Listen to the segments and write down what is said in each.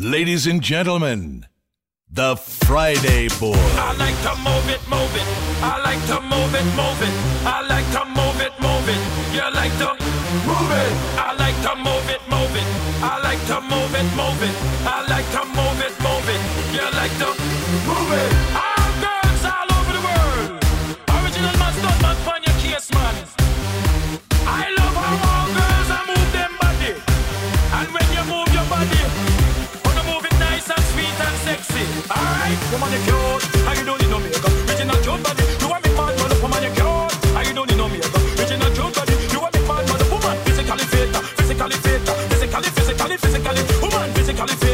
Ladies and gentlemen, the Friday Boy. I like to move it, move it. I like to move it, move it. I like to move it, move it. You like to move it. I like to move it, move it. I like to move it, move it. I like to move it, move it. You like to move it. All woman, don't need no makeup. Original cute body. You want me man, man, woman, you cute. How you don't need no makeup. Original cute body. You want me man, man. Physically fit, physically fit, physically, physically, physically. Woman, physically fit,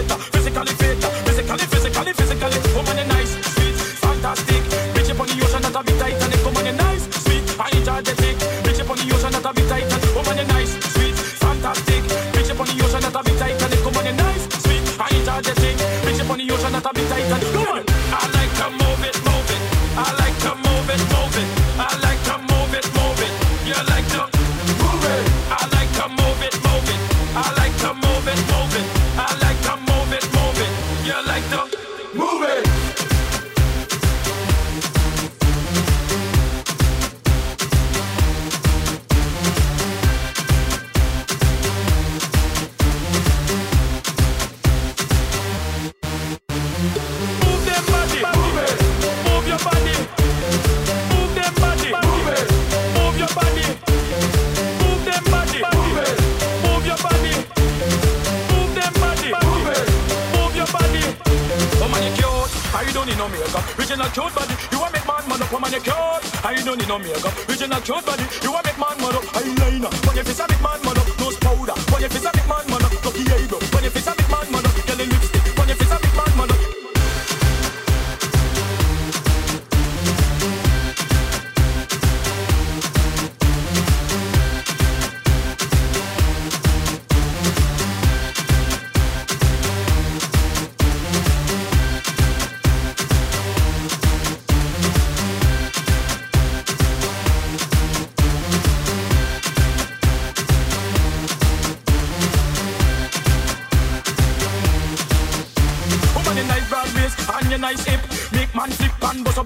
need no makeup. Original cute body. You want make man man up. Woman, you cute. You don't need no makeup. Original cute body. You want make man man up. Eyeliner. When you face a big man man up. Nose powder. When you face a big man man up. Lucky eyebrow. When you face a big man up.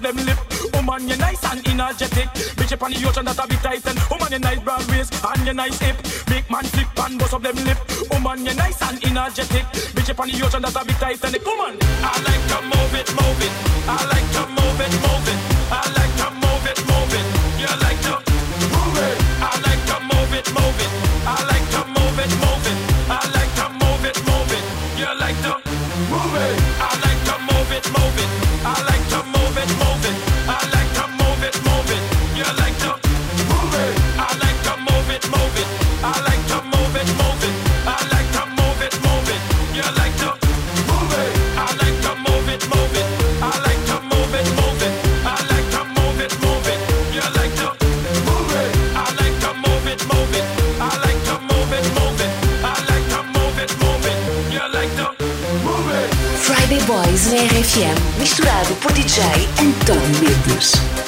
Up them lip. Woman, you're nice and energetic. Bitch up on the ocean that a bit tight and woman, you're nice broad waist and you're nice hip. Make man flip and bust up them lip. Woman, you're nice and energetic. Bitch up on the ocean that a bit tight and woman, I like to move it, move it. I like to move it, move it. I like to move it, move it. RFM, misturado por DJ António Mendes.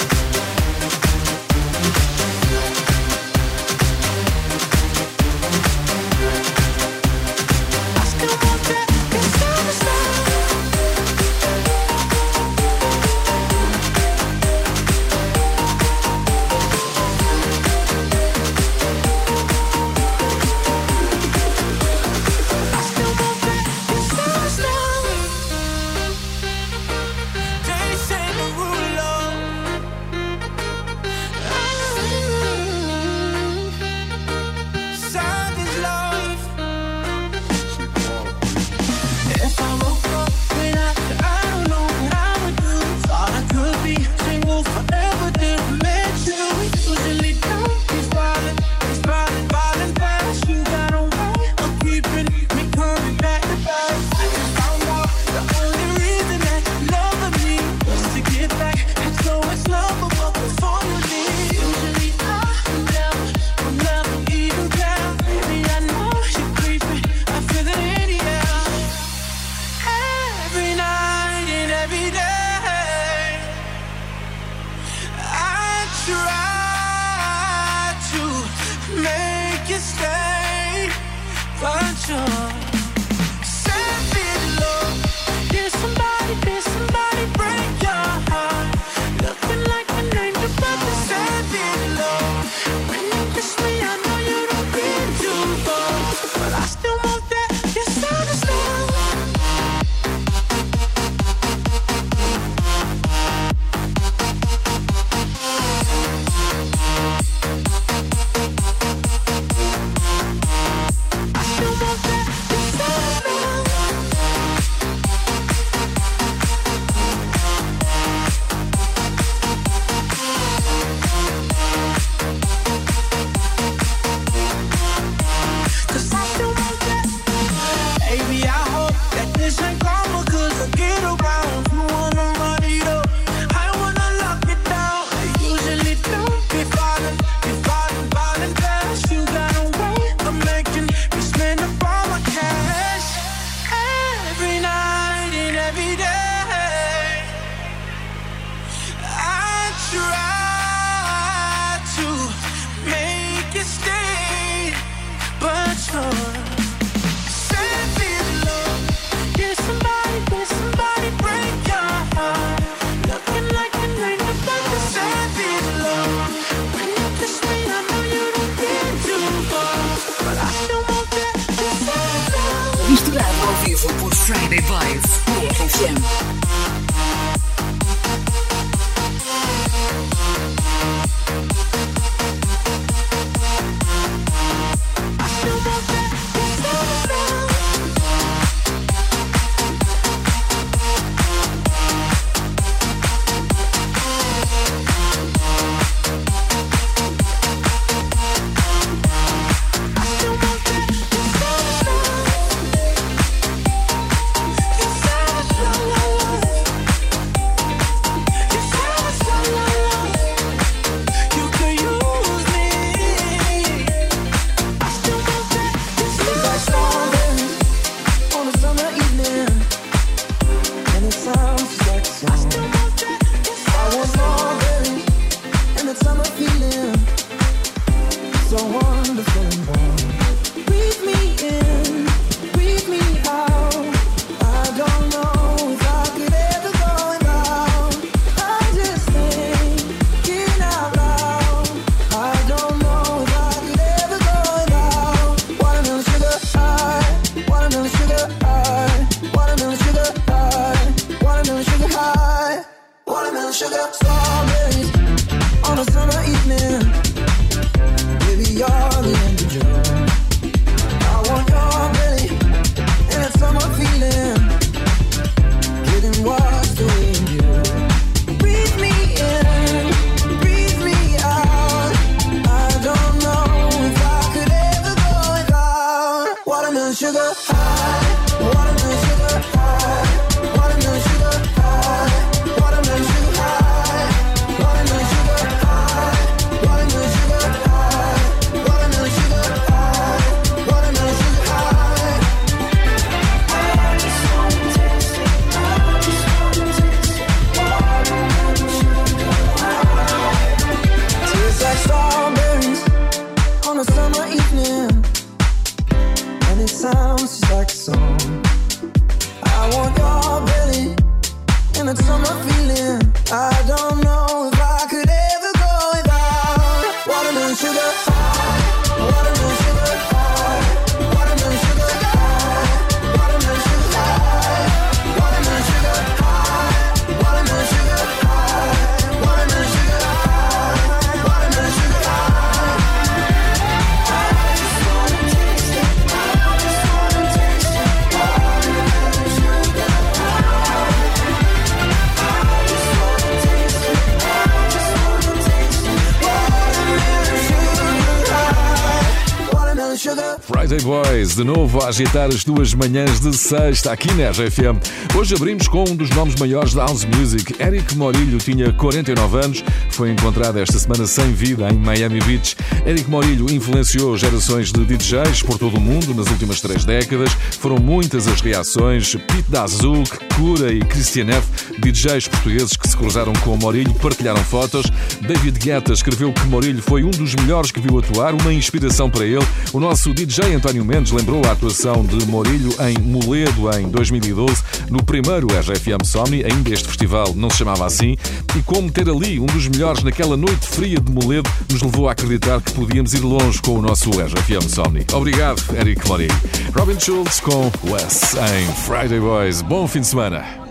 De novo a agitar as duas manhãs de sexta aqui na RFM. Hoje abrimos com um dos nomes maiores da House Music. Eric Morillo tinha 49 anos, foi encontrado esta semana sem vida em Miami Beach. Eric Morillo influenciou gerações de DJs por todo o mundo nas últimas três décadas. Foram muitas as reações. Pete Dazuk, Cura e Christian F, DJs portugueses cruzaram com Morillo, partilharam fotos. David Guetta escreveu que Morillo foi um dos melhores que viu atuar, uma inspiração para ele. O nosso DJ António Mendes lembrou a atuação de Morilho em Moledo em 2012, no primeiro RFM Somni, ainda este festival não se chamava assim, e como ter ali um dos melhores naquela noite fria de Moledo nos levou a acreditar que podíamos ir longe com o nosso RFM Somni. Obrigado, Eric Morillo. Robin Schultz com Wes em Friday Boys. Bom fim de semana.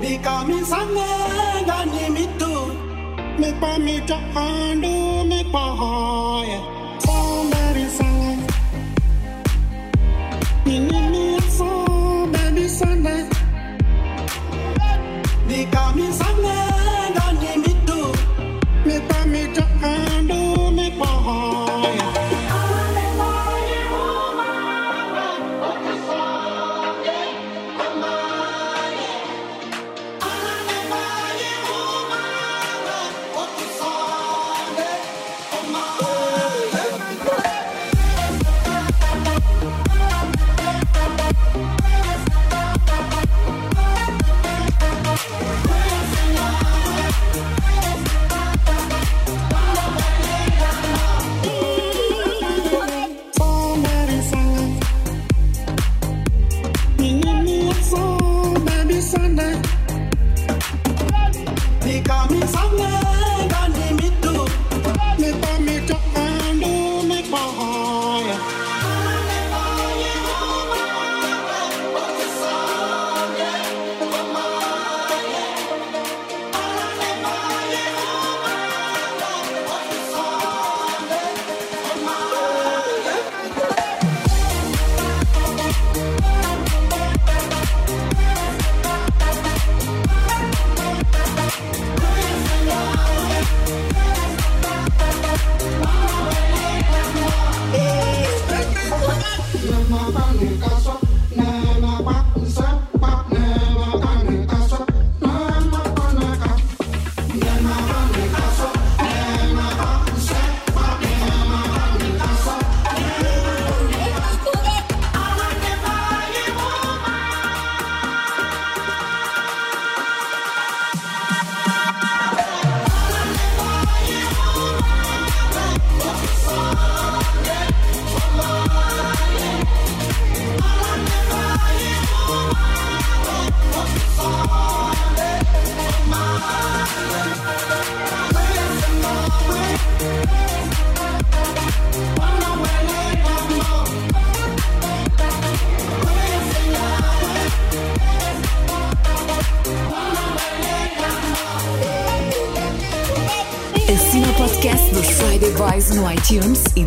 Mikamisanga ngani mitu. Mikpa mija andu mikpa hoya Somebody sang Nini mi so iTunes e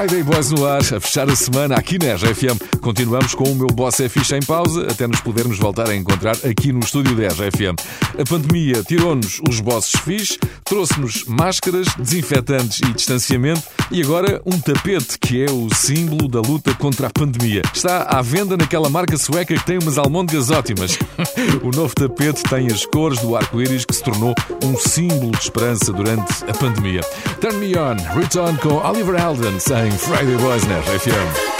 Friday Boys no ar, a fechar a semana aqui na RFM. Continuamos com o meu Boss é fixe em pausa, até nos podermos voltar a encontrar aqui no estúdio da RFM. A pandemia tirou-nos os bosses fixe, trouxe-nos máscaras, desinfetantes e distanciamento e agora um tapete que é o símbolo da luta contra a pandemia. Está à venda naquela marca sueca que tem umas almôndegas ótimas. o novo tapete tem as cores do arco-íris que se tornou um símbolo de esperança durante a pandemia. Turn Me On, Return com Oliver Alden em Friday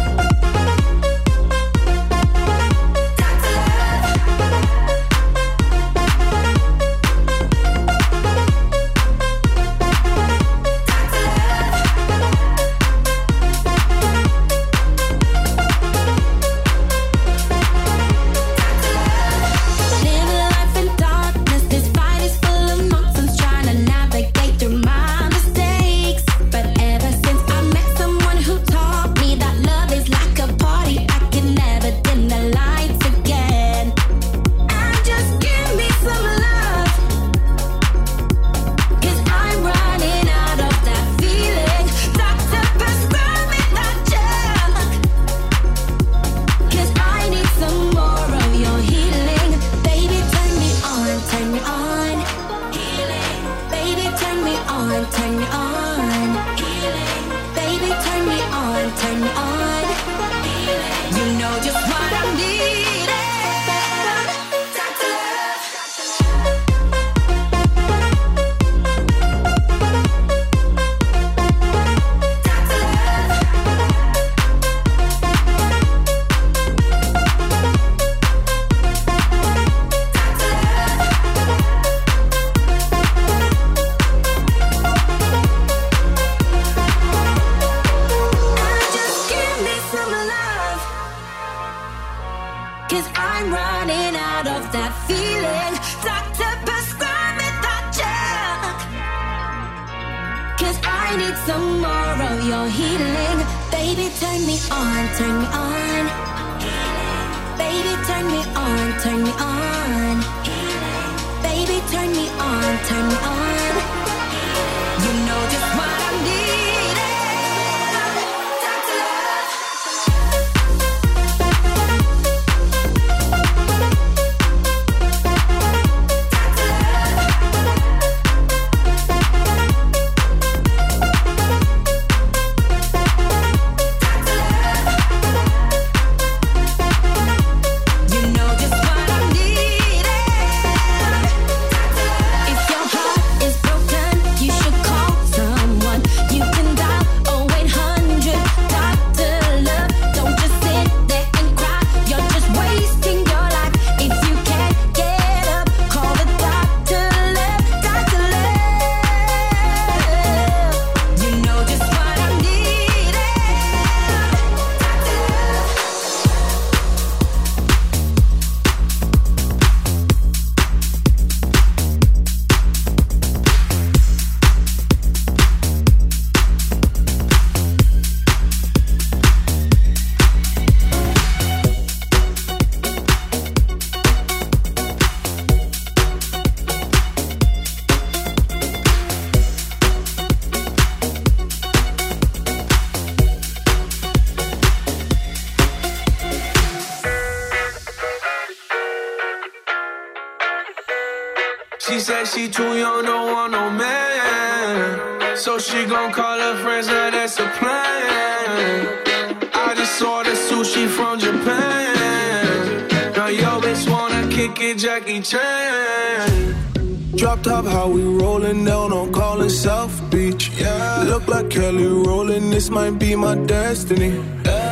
she too young, don't want no man. So she gon' call her friends, now that's a plan. I just saw the sushi from Japan. Now yo bitch wanna kick it, Jackie Chan. Drop top, how we rollin' down on call South Beach. Yeah. Look like Kelly rollin', this might be my destiny. Yeah.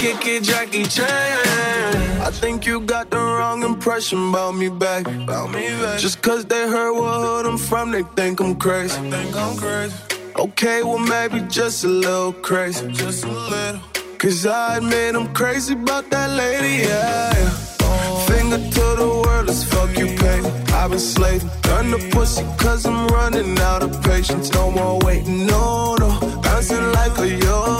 Kick it, Jackie Chan. I think you got the wrong impression about me back. About me back. Just cause they heard what hood I'm from, they think I'm crazy. think I'm crazy. Okay, well maybe just a little crazy. Just a little. Cause I admit I'm crazy about that lady, yeah. yeah. Finger to the world, as fuck you pay. I've been slaving, done the pussy cause I'm running out of patience. No more waiting, no, no. Bouncing like a yo-yo.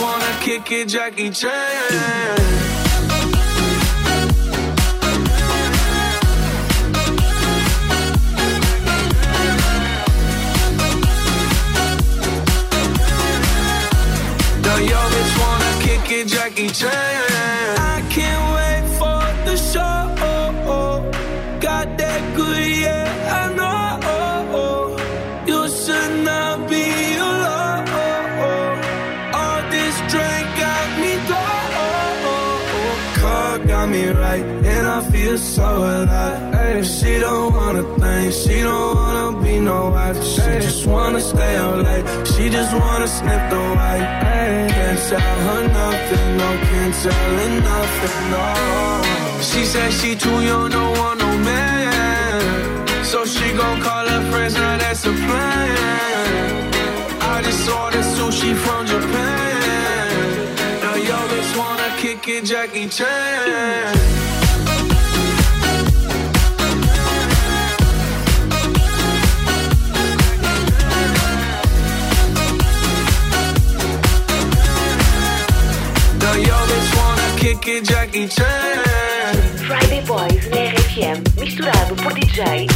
Wanna kick it, Jackie Chan. Wanna kick it, Jackie Chan. So alive. Hey, she don't wanna think, she don't wanna be no wife. She just wanna stay out late. She just wanna sniff the white. Can't tell her nothing, no, can't tell her nothing, no. She said she too young, don't want no man. So she gon' call her friends, now that's a plan. I just ordered sushi from Japan. Now yo just wanna kick it, Jackie Chan. Friday Boys na RFM, misturado por DJ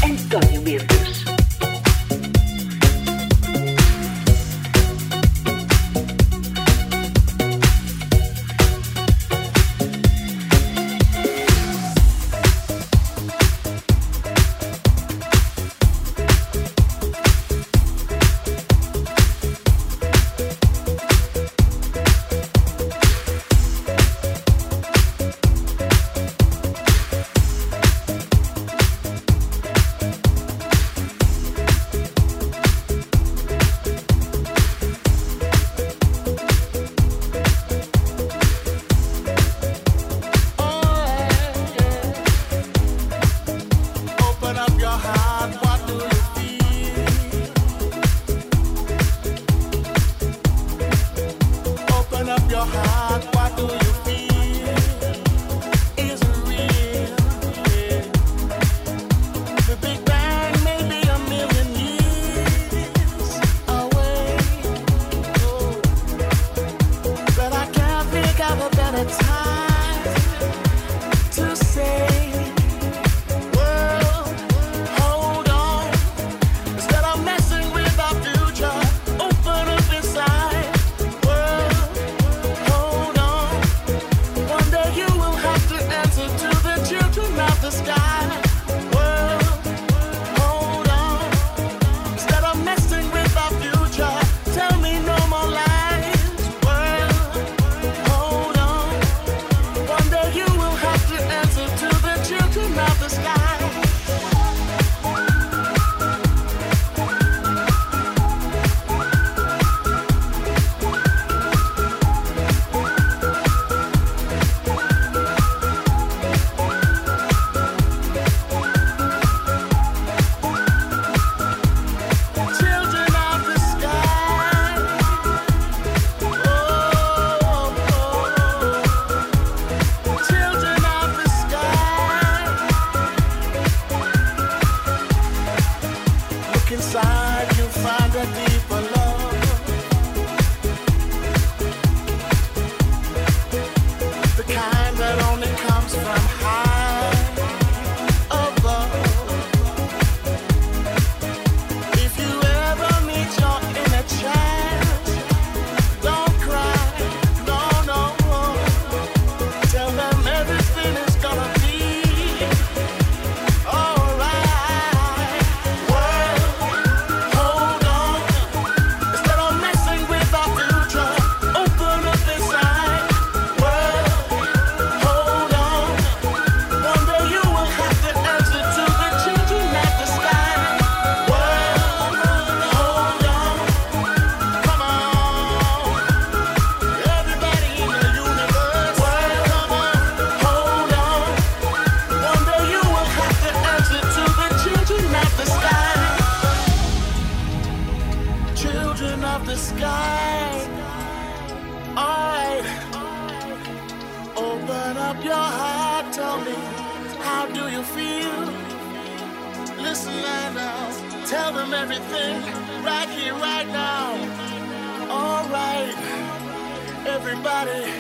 everybody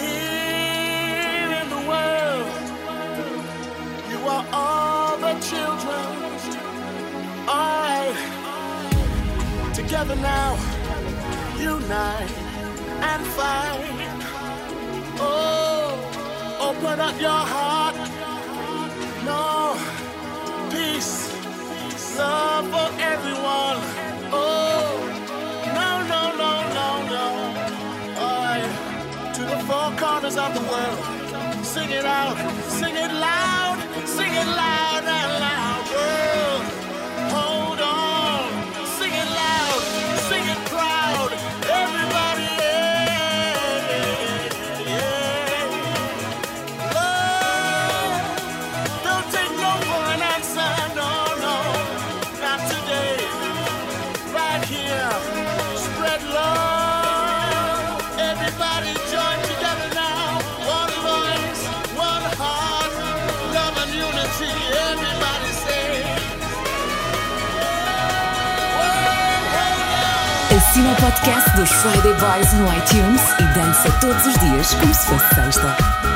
here in the world, you are all the children. Alright, together now, unite and fight. Oh, open up your heart. Corners of the world. Sing it out, sing it loud, sing it loud and loud. Podcast dos Friday Boys no iTunes e dança todos os dias como se fosse sexta.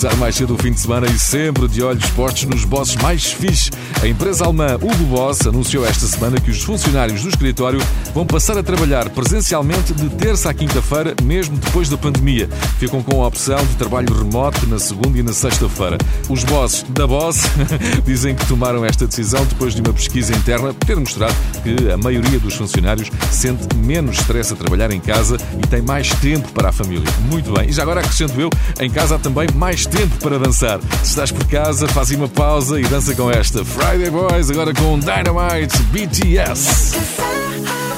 Começar mais cedo o fim de semana e sempre de olhos postos nos bosses mais fixes. A empresa alemã Hugo Boss anunciou esta semana que os funcionários do escritório vão passar a trabalhar presencialmente de terça à quinta-feira, mesmo depois da pandemia. Ficam com a opção de trabalho remoto na segunda e na sexta-feira. Os bosses da Boss dizem que tomaram esta decisão depois de uma pesquisa interna ter mostrado que a maioria dos funcionários sente menos stress a trabalhar em casa e tem mais tempo para a família. Muito bem. E já agora acrescento eu, em casa há também mais tempo para dançar. Se estás por casa, faz uma pausa e dança com esta Friday Boys, agora com Dynamite BTS.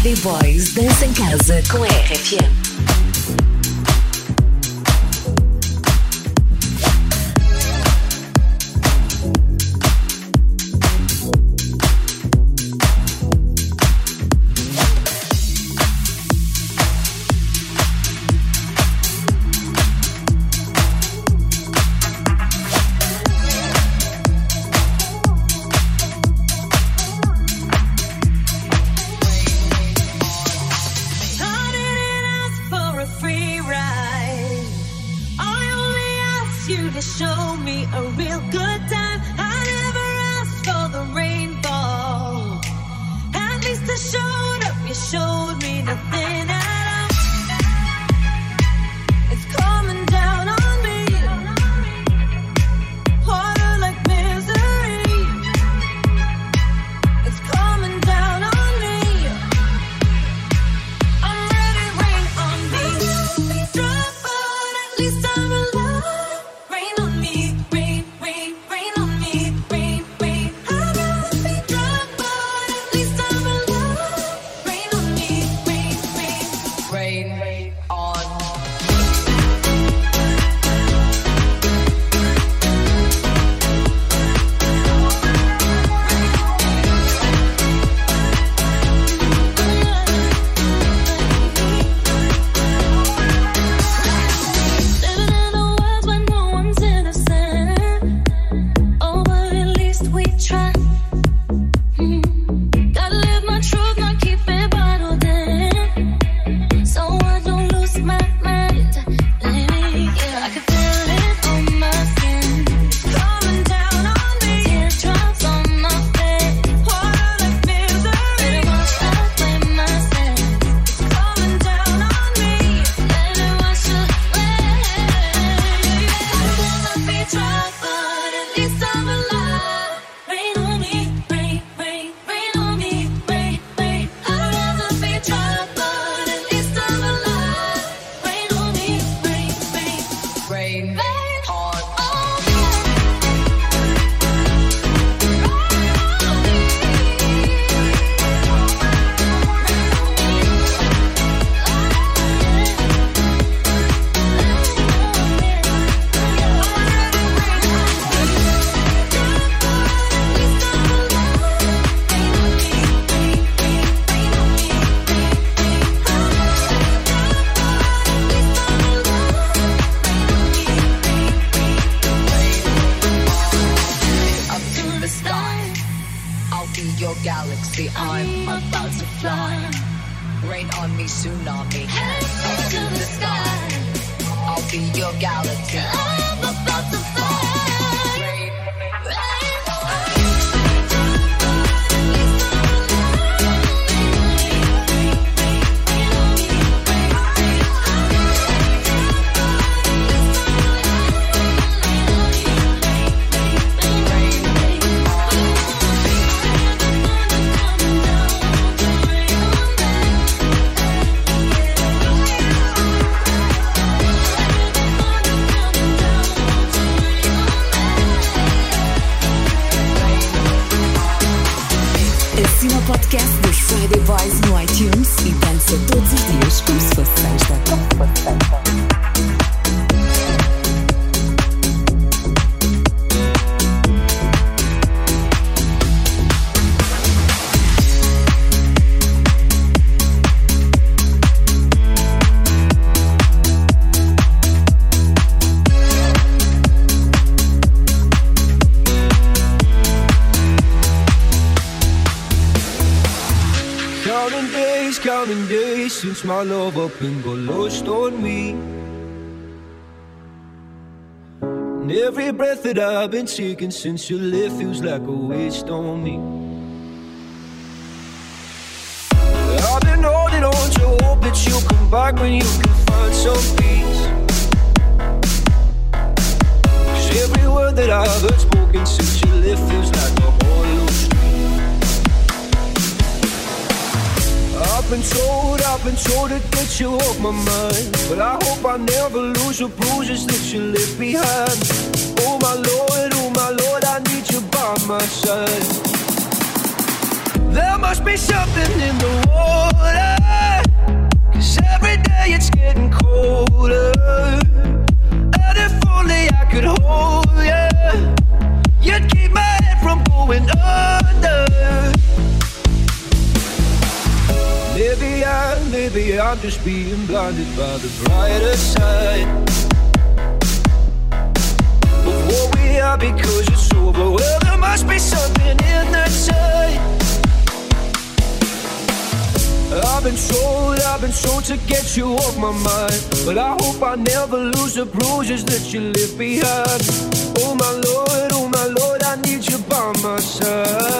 Friday Boys dança em casa com RFM. Love up and got lost on me. And every breath that I've been taking since you left feels like a waste on me. I've been holding on to hope that you'll come back when you can find some peace. Cause every word that I've heard spoken since you left feels like been told, I've been told to get you off my mind. But I hope I never lose the bruises that you left behind. Oh my lord, oh my lord, I need you by my side. There must be something in the water. I'm just being blinded by the brighter side of what we are because it's over. Well, there must be something in the tide. I've been told, I've been told to get you off my mind, but I hope I never lose the bruises that you left behind. Oh my lord, oh my lord, I need you by my side.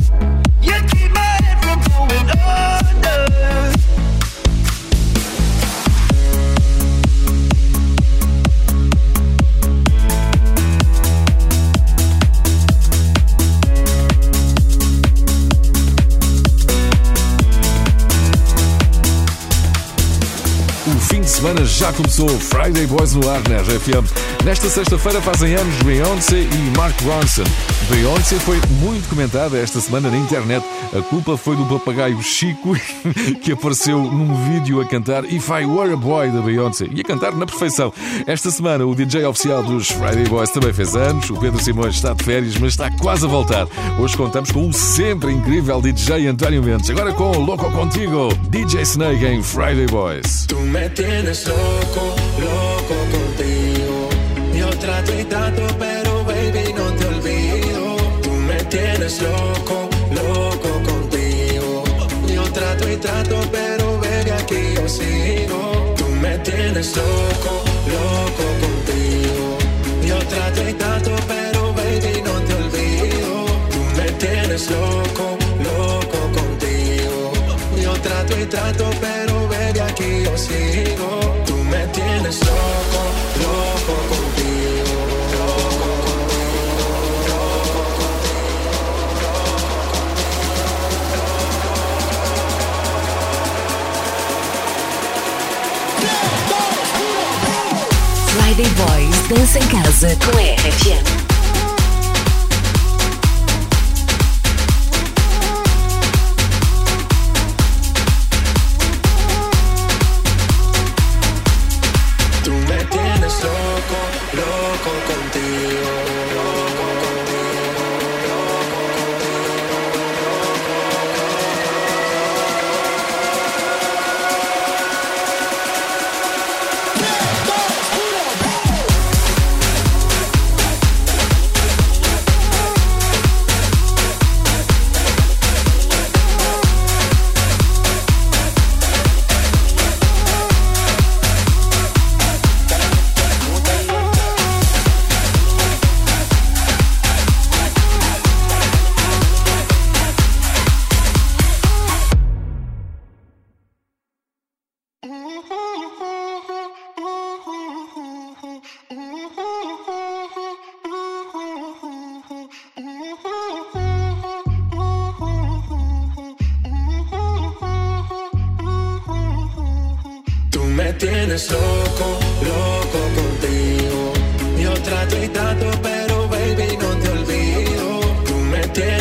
semana já começou. Friday Boys no ar na RFM. Nesta sexta-feira fazem anos Beyoncé e Mark Ronson. Beyoncé foi muito comentada esta semana na internet. A culpa foi do papagaio Chico, que apareceu num vídeo a cantar If I Were a Boy da Beyoncé. E a cantar na perfeição. Esta semana o DJ oficial dos Friday Boys também fez anos. O Pedro Simões está de férias, mas está quase a voltar. Hoje contamos com o sempre incrível DJ António Mendes. Agora com Louco Contigo, DJ Snake em Friday Boys. Tú me tienes loco, loco contigo. Trato tienes loco, loco contigo. Yo trato y trato, pero baby aquí yo sigo. Tú me tienes loco, loco contigo. Yo trato y trato, pero baby no te olvido. Tú me tienes loco, loco contigo. Yo trato y trato, pero baby aquí yo sigo. Tú me tienes loco Friday Boys dança em casa com RFM.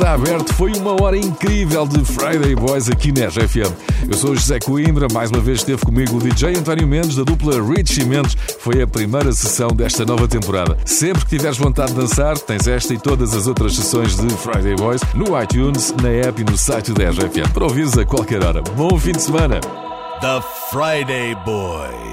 está aberto. Foi uma hora incrível de Friday Boys aqui na RFM. Eu sou José Coimbra, mais uma vez esteve comigo o DJ António Mendes, da dupla Richie Mendes. Foi a primeira sessão desta nova temporada. Sempre que tiveres vontade de dançar, tens esta e todas as outras sessões de Friday Boys no iTunes, na app e no site da RFM. Para ouvires a qualquer hora. Bom fim de semana! The Friday Boys.